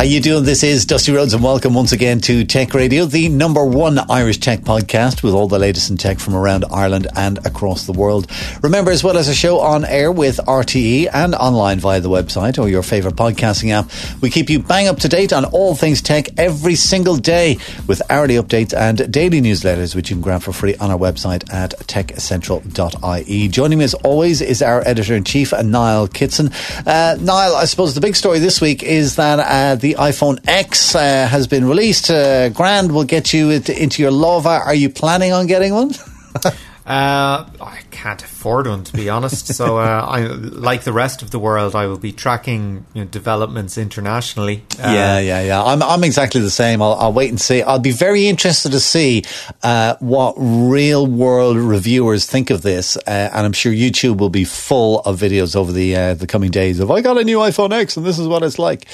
How you doing? This is Dusty Rhodes and welcome once again to Tech Radio, the number one Irish tech podcast with all the latest in tech from around Ireland and across the world. Remember, as well as a show on air with RTE and online via the website or your favourite podcasting app, we keep you bang up to date on all things tech every single day with hourly updates and daily newsletters, which you can grab for free on our website at techcentral.ie. Joining me as always is our editor in chief, Niall Kitson. Uh, Niall, I suppose the big story this week is that uh, the iPhone X uh, has been released. Uh, Grand will get you into your lava. Are you planning on getting one? Uh, can't afford one to be honest. So, uh, I like the rest of the world, I will be tracking you know, developments internationally. Uh, yeah, yeah, yeah. I'm I'm exactly the same. I'll, I'll, wait and see. I'll be very interested to see uh, what real world reviewers think of this, uh, and I'm sure YouTube will be full of videos over the uh, the coming days of I got a new iPhone X and this is what it's like.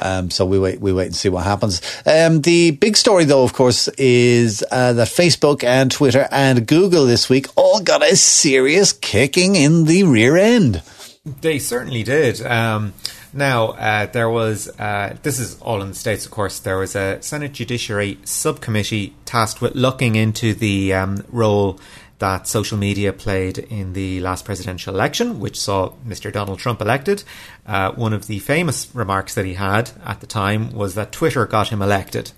Um, so we wait we wait and see what happens. Um, the big story, though, of course, is that Facebook and Twitter and Google this week all got a serious kicking in the rear end. They certainly did. Um, now, uh, there was, uh, this is all in the States, of course, there was a Senate Judiciary subcommittee tasked with looking into the um, role that social media played in the last presidential election, which saw Mr. Donald Trump elected. Uh, one of the famous remarks that he had at the time was that Twitter got him elected.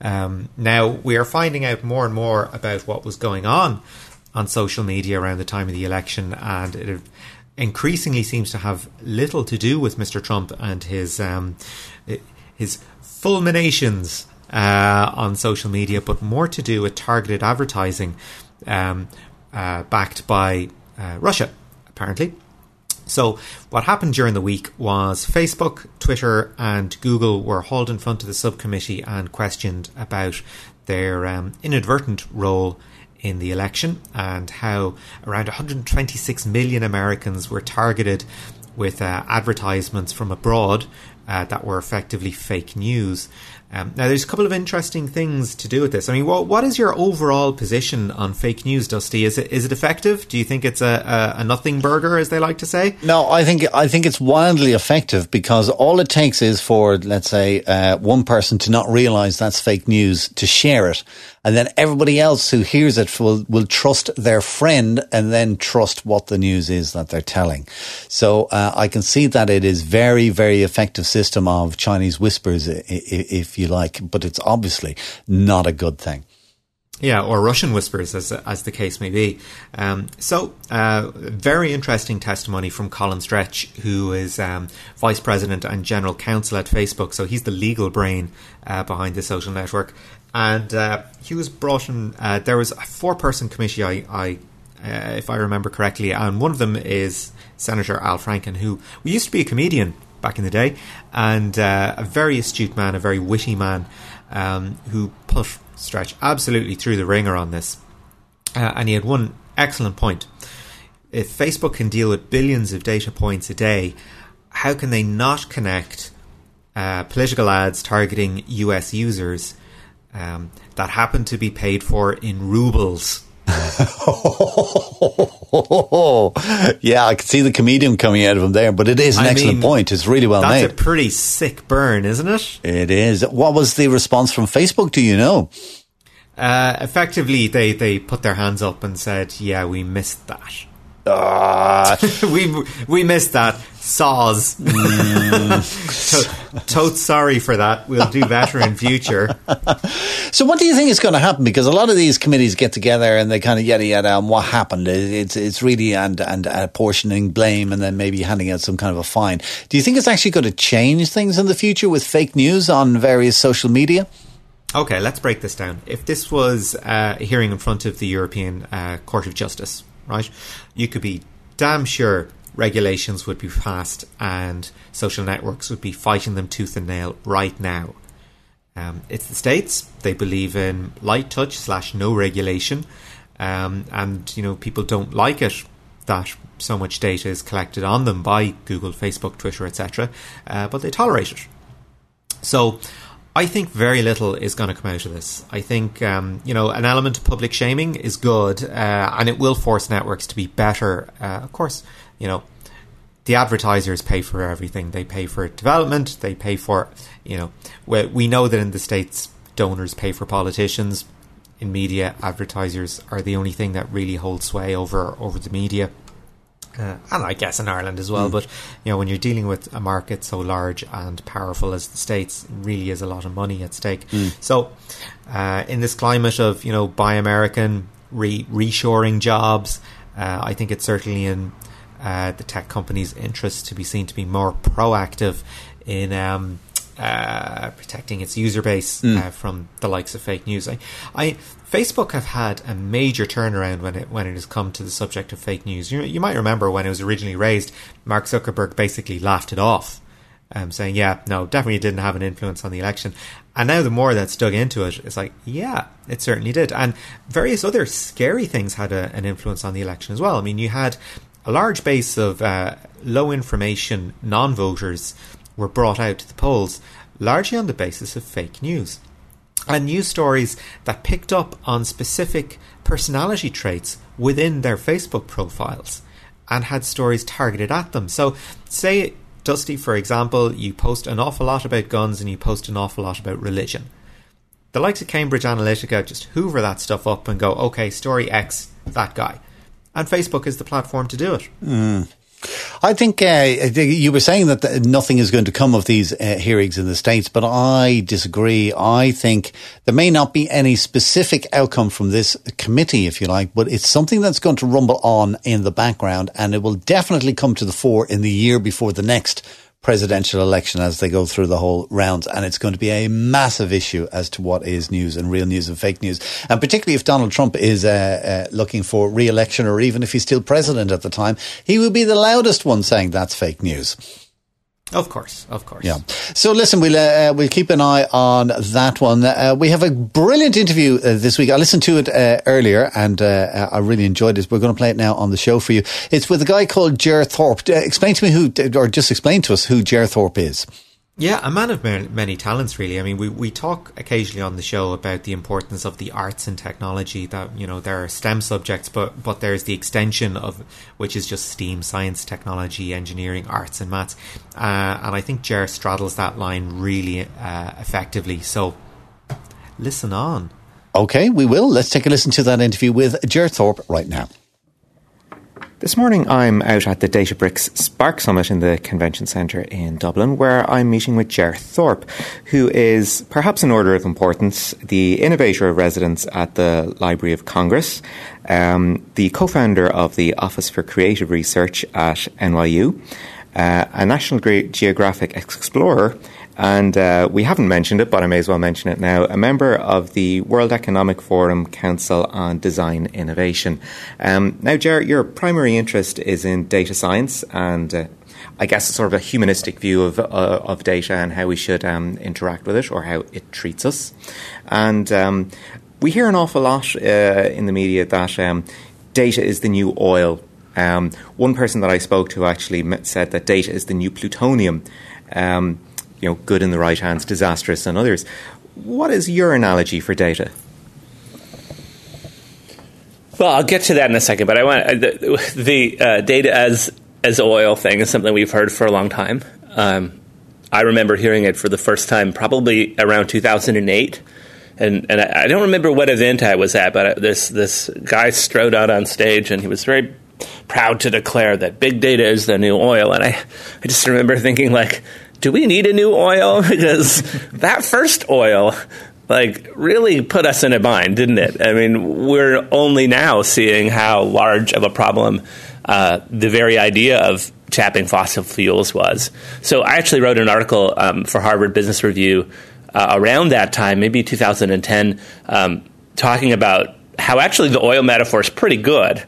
Um, now, we are finding out more and more about what was going on on social media around the time of the election, and it increasingly seems to have little to do with Mr. Trump and his um, his fulminations uh, on social media, but more to do with targeted advertising um, uh, backed by uh, Russia, apparently. So, what happened during the week was Facebook, Twitter, and Google were hauled in front of the subcommittee and questioned about their um, inadvertent role in the election and how around 126 million Americans were targeted with uh, advertisements from abroad uh, that were effectively fake news. Um, now, there's a couple of interesting things to do with this. I mean, what, what is your overall position on fake news, Dusty? Is it is it effective? Do you think it's a, a, a nothing burger, as they like to say? No, I think I think it's wildly effective because all it takes is for, let's say, uh, one person to not realize that's fake news to share it, and then everybody else who hears it will will trust their friend and then trust what the news is that they're telling. So uh, I can see that it is very very effective system of Chinese whispers, if you like, but it's obviously not a good thing. Yeah, or Russian whispers, as as the case may be. Um, so, uh, very interesting testimony from Colin Stretch, who is um, vice president and general counsel at Facebook. So he's the legal brain uh, behind the social network, and uh, he was brought in. Uh, there was a four-person committee, I, I uh, if I remember correctly, and one of them is Senator Al Franken, who we used to be a comedian back in the day, and uh, a very astute man, a very witty man, um, who put Stretch absolutely through the ringer on this. Uh, and he had one excellent point. If Facebook can deal with billions of data points a day, how can they not connect uh, political ads targeting US users um, that happened to be paid for in rubles? yeah, I can see the comedian coming out of him there, but it is an I excellent mean, point. It's really well that's made. That's a pretty sick burn, isn't it? It is. What was the response from Facebook? Do you know? Uh, effectively, they, they put their hands up and said, "Yeah, we missed that." Uh, we we missed that. Saws. Mm. totes sorry for that. We'll do better in future. So, what do you think is going to happen? Because a lot of these committees get together and they kind of yada yada on what happened. It's it's really and and apportioning blame and then maybe handing out some kind of a fine. Do you think it's actually going to change things in the future with fake news on various social media? Okay, let's break this down. If this was uh, a hearing in front of the European uh, Court of Justice, right? You could be damn sure regulations would be passed and social networks would be fighting them tooth and nail right now. Um, it's the states; they believe in light touch slash no regulation, um, and you know people don't like it that so much data is collected on them by Google, Facebook, Twitter, etc. Uh, but they tolerate it. So I think very little is going to come out of this. I think um, you know an element of public shaming is good, uh, and it will force networks to be better. Uh, of course, you know the advertisers pay for everything. They pay for development. They pay for you know we, we know that in the states donors pay for politicians. In media, advertisers are the only thing that really holds sway over over the media. Uh, and I guess in Ireland as well. Mm. But you know, when you're dealing with a market so large and powerful as the states, really is a lot of money at stake. Mm. So, uh, in this climate of you know, buy American, re- reshoring jobs, uh, I think it's certainly in uh, the tech companies' interest to be seen to be more proactive in. Um, uh, protecting its user base mm. Uh, from the likes of fake news. I, I Facebook have had a major turnaround when it when it has come to the subject of fake news. You, you might remember when it was originally raised, Mark Zuckerberg basically laughed it off, um, saying, "Yeah, no, definitely didn't have an influence on the election." And now the more that's dug into it, it's like, yeah, it certainly did. And various other scary things had a, an influence on the election as well. I mean, you had a large base of uh, low information non voters were brought out to the polls, largely on the basis of fake news and news stories that picked up on specific personality traits within their Facebook profiles and had stories targeted at them. So, say, Dusty, for example, you post an awful lot about guns and you post an awful lot about religion. The likes of Cambridge Analytica just hoover that stuff up and go, okay, story X, that guy. And Facebook is the platform to do it. Mm. I think uh, you were saying that nothing is going to come of these uh, hearings in the States, but I disagree. I think there may not be any specific outcome from this committee, if you like, but it's something that's going to rumble on in the background and it will definitely come to the fore in the year before the next presidential election as they go through the whole rounds. And it's going to be a massive issue as to what is news and real news and fake news. And particularly if Donald Trump is uh, uh, looking for re election or even if he's still president at the time, he will be the loudest one saying that's fake news. Of course, of course. Yeah. So listen, we'll uh, we'll keep an eye on that one. Uh, we have a brilliant interview uh, this week. I listened to it uh, earlier, and uh, I really enjoyed it. We're going to play it now on the show for you. It's with a guy called Jer Thorp. Uh, explain to me who, or just explain to us who Jer Thorp is. Yeah, a man of many talents, really. I mean, we, we talk occasionally on the show about the importance of the arts and technology. That you know there are STEM subjects, but but there's the extension of which is just STEAM, science, technology, engineering, arts, and maths. Uh, and I think Jer straddles that line really uh, effectively. So listen on. Okay, we will. Let's take a listen to that interview with Jer Thorp right now. This morning I'm out at the Databricks Spark Summit in the Convention Centre in Dublin, where I'm meeting with Jer Thorp, who is, perhaps in order of importance, the innovator of residence at the Library of Congress, um, the co founder of the Office for Creative Research at NYU, uh, a National Geographic Explorer, and uh, we haven't mentioned it, but I may as well mention it now. A member of the World Economic Forum Council on Design Innovation. Um, now, Jer, your primary interest is in data science and uh, I guess sort of a humanistic view of uh, of data and how we should um, interact with it or how it treats us. And um, we hear an awful lot uh, in the media that um, data is the new oil. Um, one person that I spoke to actually said that data is the new plutonium. Um, you know, good in the right hands, disastrous in others. What is your analogy for data? Well, I'll get to that in a second, but I want the, the uh, data as as oil thing is something we've heard for a long time. Um, I remember hearing it for the first time probably around 2008. And, and I, I don't remember what event I was at, but uh, this this guy strode out on stage and he was very proud to declare that big data is the new oil. And I, I just remember thinking like, do we need a new oil? because that first oil like really put us in a bind, didn't it? I mean, we're only now seeing how large of a problem uh, the very idea of tapping fossil fuels was. So I actually wrote an article um, for Harvard Business Review uh, around that time, maybe 2010, um, talking about how actually the oil metaphor is pretty good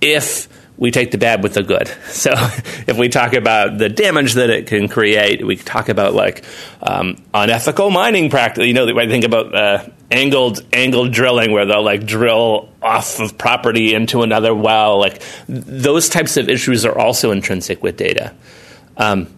if we take the bad with the good. So if we talk about the damage that it can create, we talk about like um, unethical mining practice. You know, I think about uh, angled angled drilling where they'll like drill off of property into another well. Like those types of issues are also intrinsic with data. Um,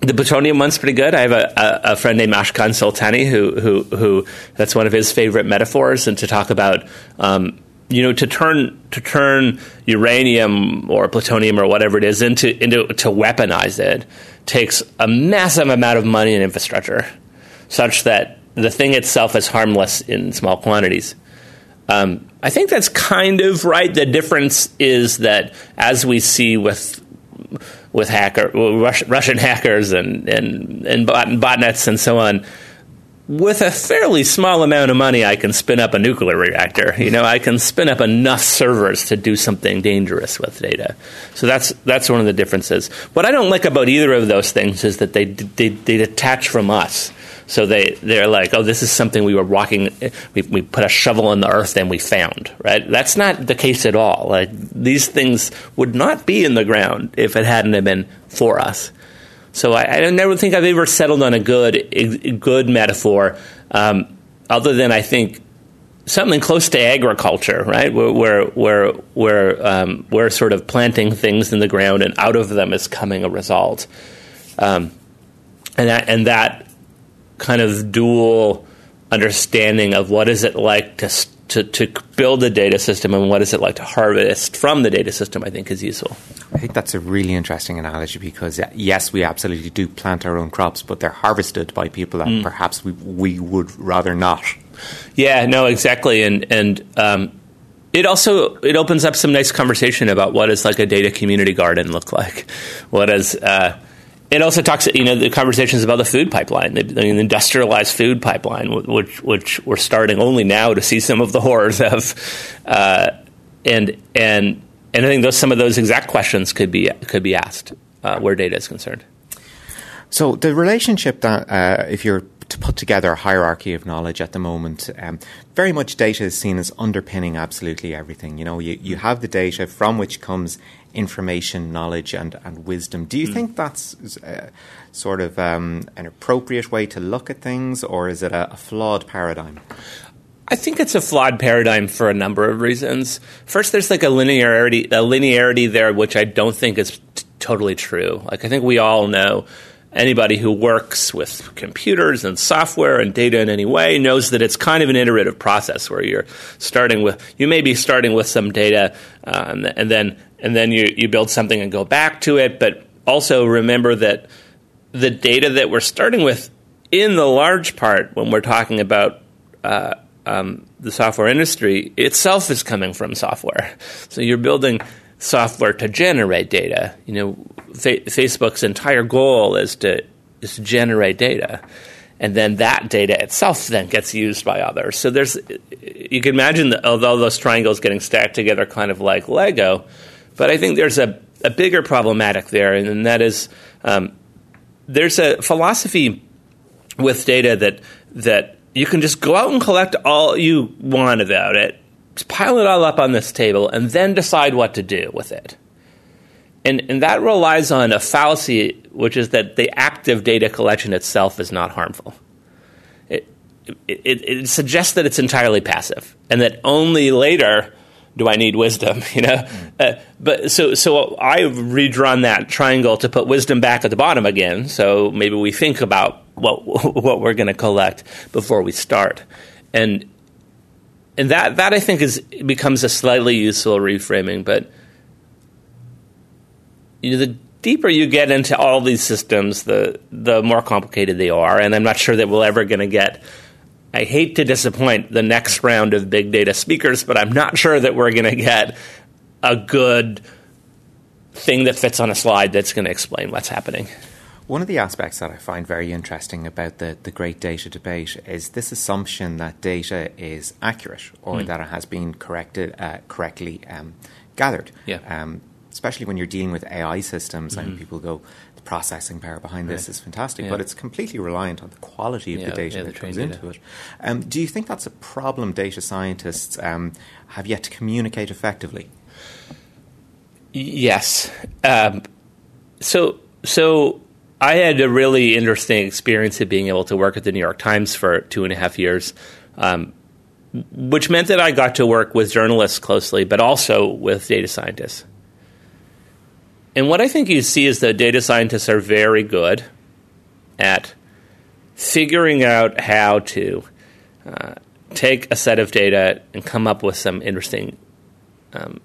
the plutonium one's pretty good. I have a, a, a, friend named Ashkan Soltani who, who, who that's one of his favorite metaphors, and to talk about, um, you know, to turn to turn uranium or plutonium or whatever it is into into to weaponize it takes a massive amount of money and infrastructure, such that the thing itself is harmless in small quantities. Um, I think that's kind of right. The difference is that as we see with with hacker Russian hackers and and and botnets and so on. With a fairly small amount of money, I can spin up a nuclear reactor. You know, I can spin up enough servers to do something dangerous with data. So that's that's one of the differences. What I don't like about either of those things is that they they, they detach from us. So they they're like, oh, this is something we were walking. We we put a shovel in the earth and we found. Right? That's not the case at all. Like these things would not be in the ground if it hadn't have been for us. So I, I never think I've ever settled on a good a good metaphor, um, other than I think something close to agriculture, right? Where where where where um, we're sort of planting things in the ground, and out of them is coming a result. Um, and that and that kind of dual understanding of what is it like to, to, to build a data system and what is it like to harvest from the data system, I think is useful. I think that's a really interesting analogy because, yes, we absolutely do plant our own crops, but they're harvested by people that mm. perhaps we, we would rather not. Yeah, no, exactly. And, and um, it also it opens up some nice conversation about what does like a data community garden look like? What does uh, it also talks, you know, the conversations about the food pipeline, the, the, industrialized food pipeline, which which we're starting only now to see some of the horrors of, uh, and and and I think those some of those exact questions could be could be asked uh, where data is concerned. So the relationship that uh, if you're to put together a hierarchy of knowledge at the moment. Um, very much data is seen as underpinning absolutely everything. You know, you, you have the data from which comes information, knowledge, and, and wisdom. Do you mm. think that's uh, sort of um, an appropriate way to look at things, or is it a, a flawed paradigm? I think it's a flawed paradigm for a number of reasons. First, there's like a linearity, a linearity there, which I don't think is t- totally true. Like I think we all know anybody who works with computers and software and data in any way knows that it's kind of an iterative process where you're starting with you may be starting with some data um, and then and then you, you build something and go back to it. But also remember that the data that we're starting with in the large part when we're talking about uh, um, the software industry itself is coming from software. So you're building software to generate data. You know, Fa- Facebook's entire goal is to is to generate data, and then that data itself then gets used by others. So there's you can imagine that although those triangles getting stacked together, kind of like Lego, but I think there's a a bigger problematic there, and that is um, there's a philosophy with data that that you can just go out and collect all you want about it pile it all up on this table and then decide what to do with it. And, and that relies on a fallacy, which is that the active data collection itself is not harmful. It, it, it, suggests that it's entirely passive and that only later do I need wisdom, you know? Uh, but so, so I've redrawn that triangle to put wisdom back at the bottom again. So maybe we think about what, what we're going to collect before we start. And and that that I think is becomes a slightly useful reframing. But you know, the deeper you get into all these systems, the the more complicated they are. And I'm not sure that we're ever going to get. I hate to disappoint the next round of big data speakers, but I'm not sure that we're going to get a good thing that fits on a slide that's going to explain what's happening. One of the aspects that I find very interesting about the, the great data debate is this assumption that data is accurate or mm. that it has been corrected uh, correctly um, gathered. Yeah. Um, especially when you're dealing with AI systems mm-hmm. and people go, the processing power behind right. this is fantastic, yeah. but it's completely reliant on the quality of yeah, the data yeah, that comes data. into it. Um, do you think that's a problem data scientists um, have yet to communicate effectively? Yes. Um, so, so I had a really interesting experience of being able to work at the New York Times for two and a half years, um, which meant that I got to work with journalists closely, but also with data scientists. And what I think you see is that data scientists are very good at figuring out how to uh, take a set of data and come up with some interesting um,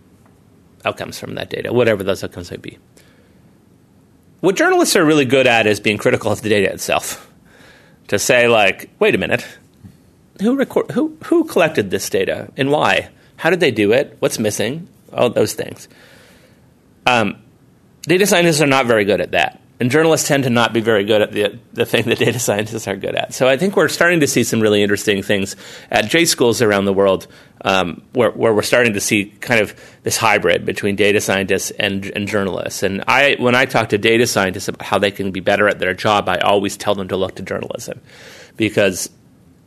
outcomes from that data, whatever those outcomes might be. What journalists are really good at is being critical of the data itself. To say, like, wait a minute, who, record, who, who collected this data and why? How did they do it? What's missing? All those things. Um, data scientists are not very good at that. And journalists tend to not be very good at the, the thing that data scientists are good at. So I think we're starting to see some really interesting things at J schools around the world um, where, where, we're starting to see kind of this hybrid between data scientists and, and journalists. And I, when I talk to data scientists about how they can be better at their job, I always tell them to look to journalism because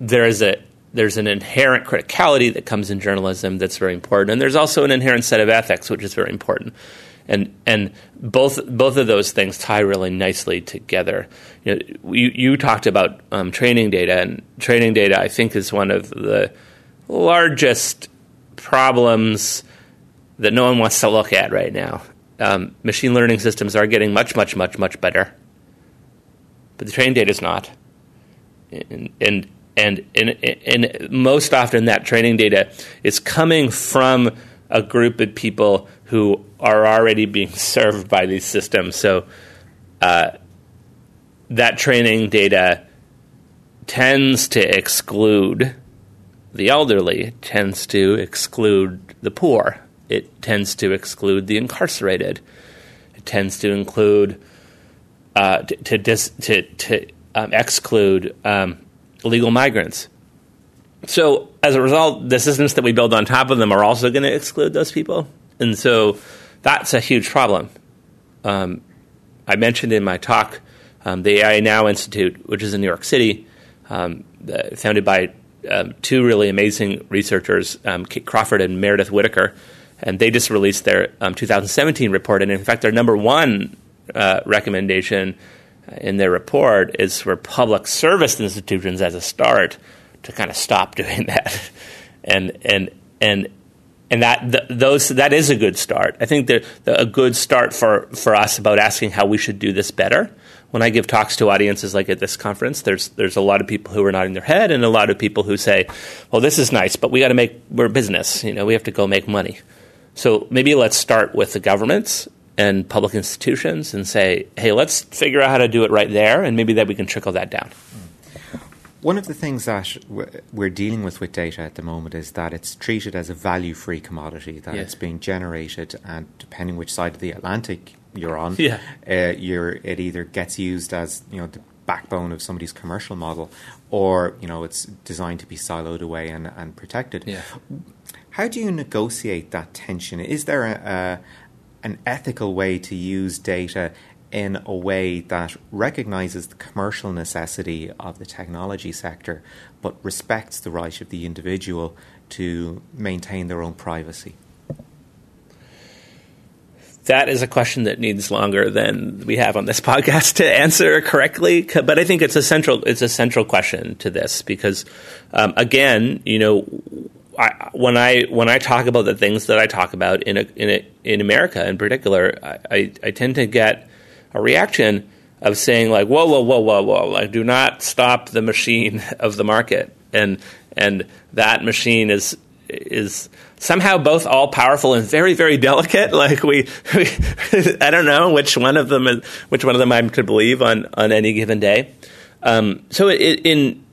there is a there's an inherent criticality that comes in journalism that's very important, and there's also an inherent set of ethics which is very important and and both both of those things tie really nicely together. You, know, you, you, talked about um, training data, and training data, I think, is one of the largest problems that no one wants to look at right now. Um, machine learning systems are getting much, much, much, much better, but the training data is not. And, and and, and, and most often that training data is coming from a group of people who are already being served by these systems. So uh, that training data tends to exclude the elderly, tends to exclude the poor, it tends to exclude the incarcerated, it tends to include uh, to to, dis, to, to um, exclude um, illegal migrants. So as a result, the systems that we build on top of them are also going to exclude those people. And so that's a huge problem. Um, I mentioned in my talk um, the AI Now Institute, which is in New York City, um, founded by um, two really amazing researchers, um, Kate Crawford and Meredith Whittaker. And they just released their um, 2017 report. And in fact, their number one uh, recommendation in their report is for public service institutions as a start to kind of stop doing that. And, and, and and that th- those that is a good start. I think that a good start for for us about asking how we should do this better. When I give talks to audiences like at this conference, there's there's a lot of people who are nodding their head, and a lot of people who say, "Well, this is nice, but we got to make we're business. You know, we have to go make money." So maybe let's start with the governments and public institutions and say, "Hey, let's figure out how to do it right there, and maybe that we can trickle that down." One of the things that we're dealing with with data at the moment is that it's treated as a value free commodity, that it's being generated, and depending which side of the Atlantic you're on, yeah. uh, you're, it either gets used as you know the backbone of somebody's commercial model, or you know it's designed to be siloed away and, and protected. Yeah. How do you negotiate that tension? Is there a, a, an ethical way to use data in a way that recognizes the commercial necessity of the technology sector but respects the right of the individual to maintain their own privacy? That is a question that needs longer than we have on this podcast to answer correctly. But I think it's a central it's a central question to this because, um, again, you know, I, when I when I talk about the things that I talk about in a, in a, in America in particular, I, I, I tend to get a reaction of saying like, whoa, whoa, whoa, whoa, whoa, like do not stop the machine of the market. And and that machine is is somehow both all powerful and very very delicate. Like we, we I don't know which one of them is, which one of them I'm to believe on on any given day. Um, so it, in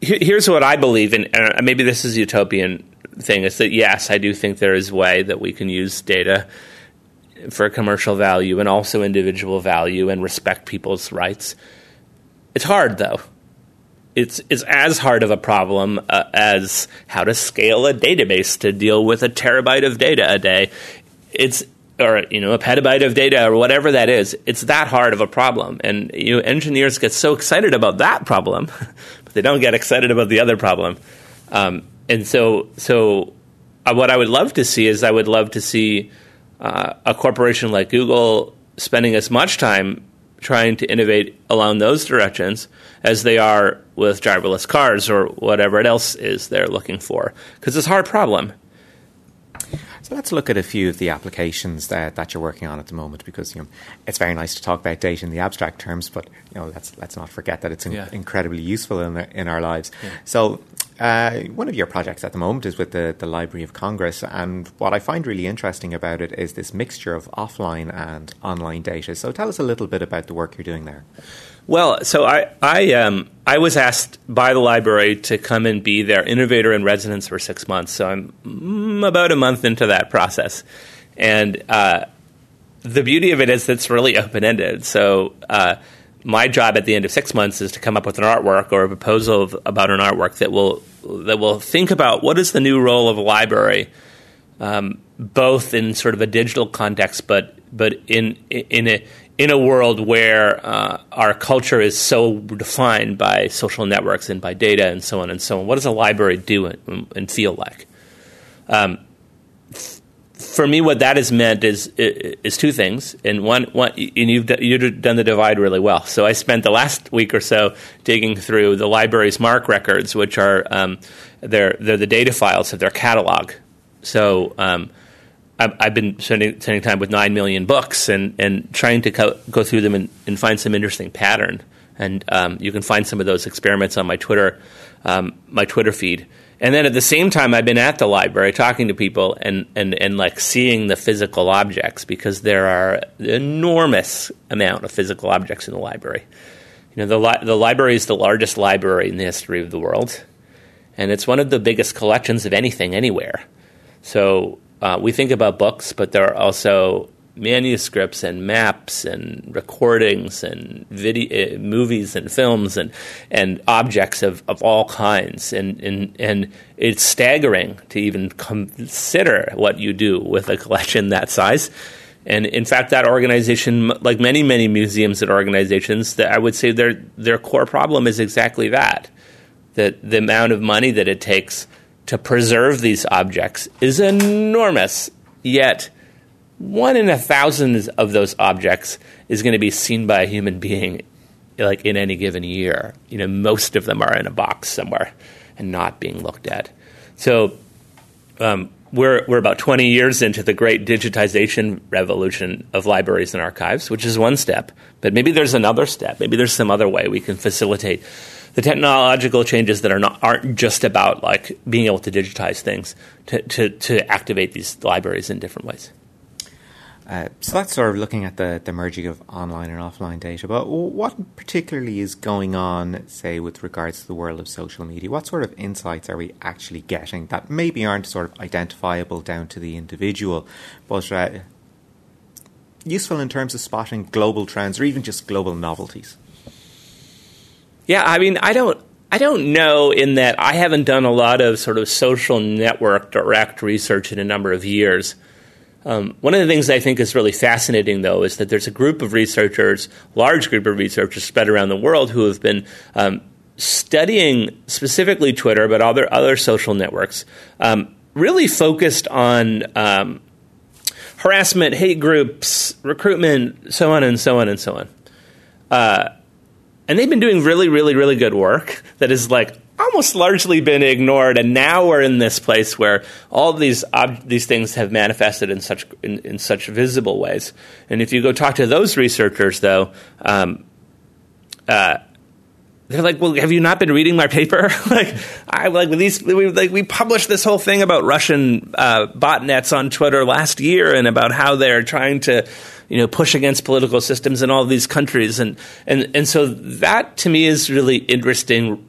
here's what I believe, and maybe this is utopian thing is that yes, I do think there is a way that we can use data for commercial value and also individual value and respect people's rights. It's hard though. It's it's as hard of a problem uh, as how to scale a database to deal with a terabyte of data a day. It's or you know a petabyte of data or whatever that is. It's that hard of a problem, and you know, engineers get so excited about that problem, but they don't get excited about the other problem. Um, and so so uh, what I would love to see is I would love to see uh, a corporation like Google spending as much time trying to innovate along those directions as they are with driverless cars or whatever else is they're looking for because it's a hard problem. So let's look at a few of the applications that, that you're working on at the moment, because you know it's very nice to talk about data in the abstract terms, but you know let's let's not forget that it's in, Yeah. incredibly useful in our, in our lives. So. Uh, one of your projects at the moment is with the, the Library of Congress, and what I find really interesting about it is this mixture of offline and online data. So, tell us a little bit about the work you're doing there. Well, so I I um I was asked by the library to come and be their innovator in residence for six months. So I'm mm, about a month into that process, and uh, the beauty of it is it's really open ended. So. Uh, my job at the end of six months is to come up with an artwork or a proposal of, about an artwork that will that will think about what is the new role of a library, um, both in sort of a digital context, but but in in a in a world where uh, our culture is so defined by social networks and by data and so on and so on. What does a library do and, and feel like? Um, f- for me, what that has meant is is two things, and one, one and you've d- you've done the divide really well. So I spent the last week or so digging through the library's MARC records, which are um, they're they're the data files of their catalog. So um, I've, I've been spending, spending time with nine million books and and trying to co- go through them and, and find some interesting pattern. And um, you can find some of those experiments on my Twitter um, my Twitter feed. And then at the same time, I've been at the library talking to people and, and, and like seeing the physical objects because there are an enormous amount of physical objects in the library. You know, the, li- the library is the largest library in the history of the world, and it's one of the biggest collections of anything anywhere. So uh, we think about books, but there are also manuscripts and maps and recordings and video, uh, movies and films and and objects of, of all kinds. And, and and it's staggering to even consider what you do with a collection that size. And in fact that organization like many many museums and organizations that I would say their their core problem is exactly that that the amount of money that it takes to preserve these objects is enormous. Yet one in a thousand of those objects is going to be seen by a human being like in any given year. You know most of them are in a box somewhere and not being looked at. So um, we're, we're about 20 years into the great digitization revolution of libraries and archives which is one step. But maybe there's another step. Maybe there's some other way we can facilitate the technological changes that are not aren't just about like being able to digitize things to, to, to activate these libraries in different ways Uh, so that's sort of looking at the, the merging of online and offline data. But what particularly is going on, say, with regards to the world of social media? What sort of insights are we actually getting that maybe aren't sort of identifiable down to the individual, but uh, useful in terms of spotting global trends or even just global novelties? Yeah, I mean, I don't. I don't know in that I haven't done a lot of sort of social network direct research in a number of years. Um, one of the things I think is really fascinating, though, is that there's a group of researchers, large group of researchers spread around the world, who have been um, studying specifically Twitter, but other other social networks, um, really focused on um, harassment, hate groups, recruitment, so on and so on and so on. Uh, and they've been doing really, really, really good work that is like almost largely been ignored, and now we're in this place where all these ob- these things have manifested in such in, in, such visible ways. And if you go talk to those researchers, though, um, uh, they're like, "Well, have you not been reading my paper? like, I like these. We like we published this whole thing about Russian uh, botnets on Twitter last year, and about how they're trying to." You know, push against political systems in all these countries, and and and so that to me is really interesting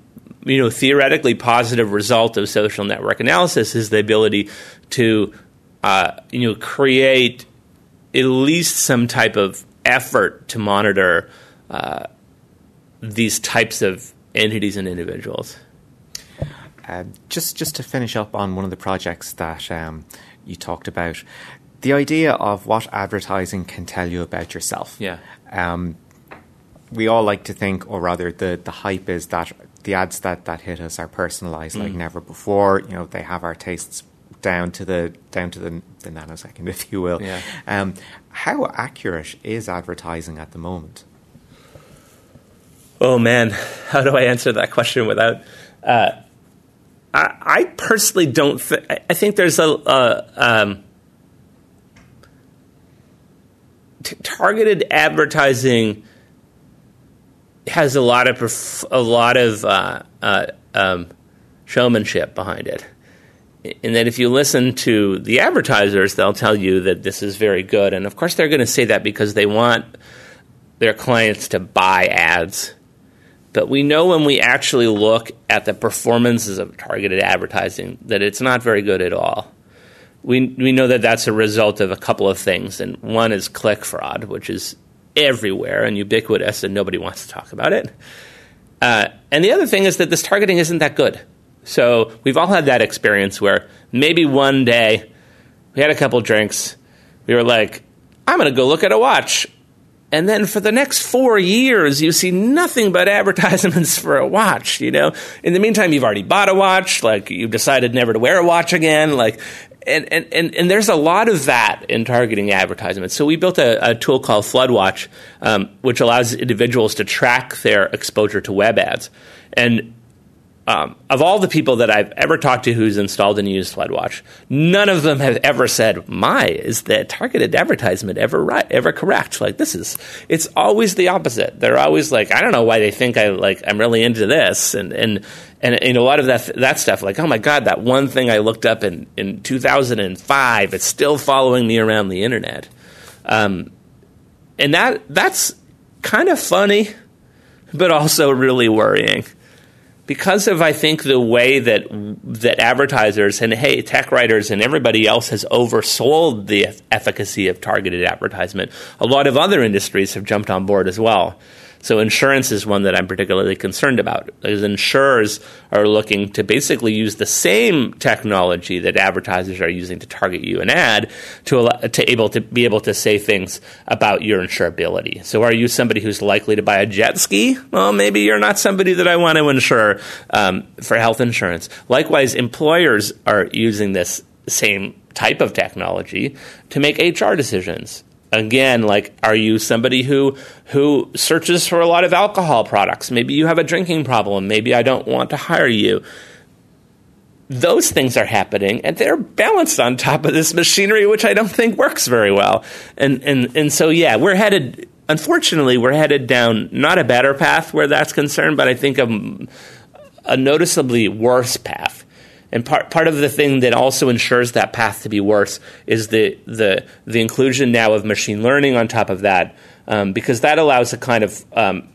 you know, theoretically positive result of social network analysis is the ability to, uh, you know, create at least some type of effort to monitor uh, these types of entities and individuals. Uh, just just to finish up on one of the projects that um, you talked about, the idea of what advertising can tell you about yourself. Yeah. Um, we all like to think, or rather, the, the hype is that the ads that, that hit us are personalized like Mm. never before. You know, they have our tastes down to the down to the, the nanosecond, if you will. Yeah. Um, how accurate is advertising at the moment? Oh man, how do I answer that question without? Uh, I, I personally don't. Th- I- I think there's a. Uh, um, t- targeted advertising has a lot of perf- a lot of uh, uh, um, showmanship behind it. And that if you listen to the advertisers, they'll tell you that this is very good. And of course, they're going to say that because they want their clients to buy ads. But we know when we actually look at the performances of targeted advertising that it's not very good at all. We, we know that that's a result of a couple of things. And one is click fraud, which is everywhere and ubiquitous, and nobody wants to talk about it. Uh, and the other thing is that this targeting isn't that good. So we've all had that experience where maybe one day we had a couple drinks, we were like, I'm going to go look at a watch. And then for the next four years, you see nothing but advertisements for a watch. You know, in the meantime, you've already bought a watch. Like you've decided never to wear a watch again. Like, and, and, and, and there's a lot of that in targeting advertisements. So we built a, a tool called FloodWatch, um, which allows individuals to track their exposure to web ads. And um, of all the people that I've ever talked to who's installed and used FloodWatch, none of them have ever said, "My, is the targeted advertisement ever right, ever correct?" Like this is, it's always the opposite. They're always like, "I don't know why they think I like I'm really into this," and and and know, a lot of that that stuff, like, "Oh my god, that one thing I looked up in in 2005, it's still following me around the internet," um, and that that's kind of funny, but also really worrying because of I think the way that that advertisers and hey tech writers and everybody else has oversold the efficacy of targeted advertisement, a lot of other industries have jumped on board as well. So insurance is one that I'm particularly concerned about. Because insurers are looking to basically use the same technology that advertisers are using to target you an ad to to able to be able to say things about your insurability. So are you somebody who's likely to buy a jet ski? Well, maybe you're not somebody that I want to insure um, for health insurance. Likewise, employers are using this same type of technology to make HR decisions again like are you somebody who who searches for a lot of alcohol products? Maybe you have a drinking problem. Maybe i don't want to hire you. Those things are happening and they're balanced on top of this machinery which i don't think works very well. And and and so yeah we're headed unfortunately we're headed down not a better path where that's concerned but i think a, a noticeably worse path and part part of the thing that also ensures that path to be worse is the the the inclusion now of machine learning on top of that, um, because that allows a kind of um,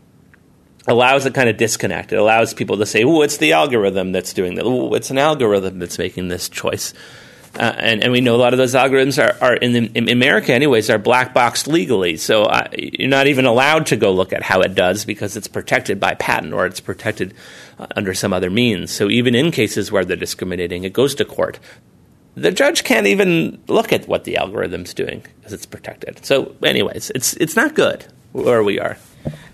allows a kind of disconnect. It allows people to say, "Oh, it's the algorithm that's doing that. Oh, it's an algorithm that's making this choice." Uh, and, and we know a lot of those algorithms are, are in, the, in America, anyways, are black boxed legally. So uh, you're not even allowed to go look at how it does because it's protected by patent or it's protected uh, under some other means. So even in cases where they're discriminating, it goes to court. The judge can't even look at what the algorithm's doing because it's protected. So, anyways, it's it's not good where we are.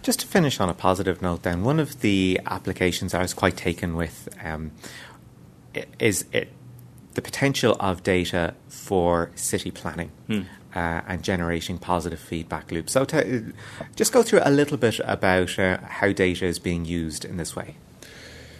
Just to finish on a positive note, then one of the applications I was quite taken with um, is it the potential of data for city planning. Hmm. Uh, and generating positive feedback loops. So, to, just go through a little bit about uh, how data is being used in this way.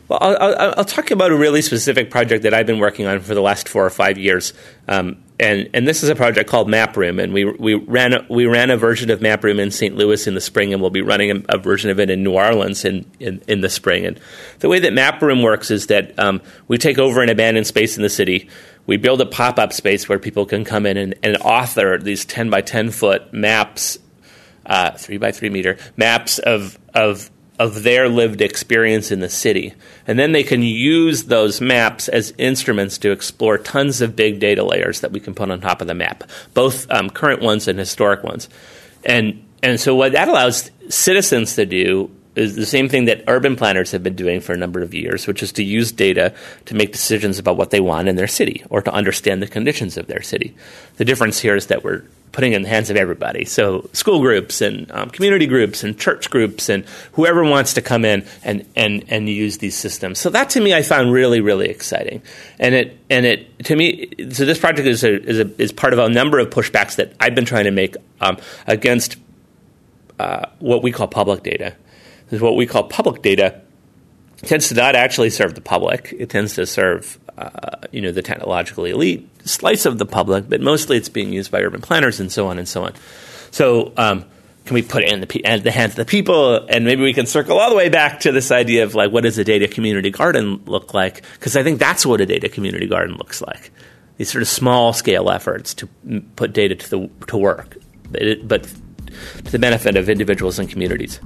Well, I'll, I'll, I'll, talk about a really specific project that I've been working on for the last four or five years, um, and and this is a project called MapRoom, and we we ran a, we ran a version of MapRoom in St. Louis in the spring, and we'll be running a, a version of it in New Orleans in, in, in the spring. And the way that MapRoom works is that um, we take over an abandoned space in the city we build a pop up space where people can come in and, and author these 10 by 10 foot maps, uh, 3 by 3 meter maps of, of, of their lived experience in the city. And then they can use those maps as instruments to explore tons of big data layers that we can put on top of the map, both um, current ones and historic ones. And, and so, what that allows citizens to do is the same thing that urban planners have been doing for a number of years, which is to use data to make decisions about what they want in their city or to understand the conditions of their city. The difference here is that we're putting in the hands of everybody. So school groups and um, community groups and church groups and whoever wants to come in and, and, and use these systems. So that to me I found really, really exciting. And it, and it, to me, so this project is, a, is, a, is part of a number of pushbacks that I've been trying to make um, against uh, what we call public data is what we call public data. Tends to not actually serve the public. It tends to serve, uh, you know, the technologically elite slice of the public, but mostly it's being used by urban planners and so on and so on. So, um, can we put it in the, in the hands of the people? And maybe we can circle all the way back to this idea of like, what does a data community garden look like? Because I think that's what a data community garden looks like. These sort of small scale efforts to put data to the to work, but to the benefit of individuals and communities.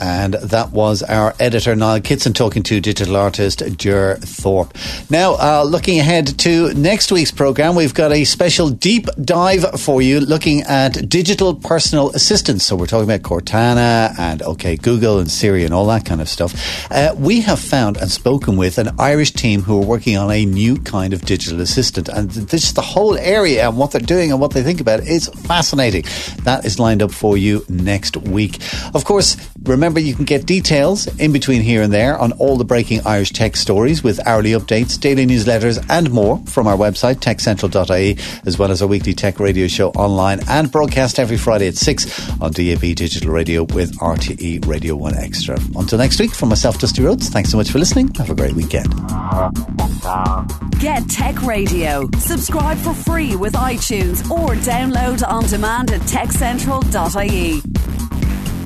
And that was our editor, Niall Kitson, talking to digital artist Jer Thorp. Now, uh, looking ahead to next week's programme, we've got a special deep dive for you looking at digital personal assistants. So we're talking about Cortana and OK Google and Siri and all that kind of stuff. Uh, we have found and spoken with an Irish team who are working on a new kind of digital assistant. And this the whole area and what they're doing and what they think about it is fascinating. That is lined up for you next week. Of course, remember you can get details in between here and there on all the breaking Irish tech stories with hourly updates, daily newsletters, and more from our website, techcentral.ie, as well as our weekly tech radio show online and broadcast every Friday at 6 on DAB Digital Radio with RTE Radio 1 Extra. Until next week, from myself, Dusty Rhodes, thanks so much for listening. Have a great weekend. Get Tech Radio. Subscribe for free with iTunes or download on demand at techcentral.ie.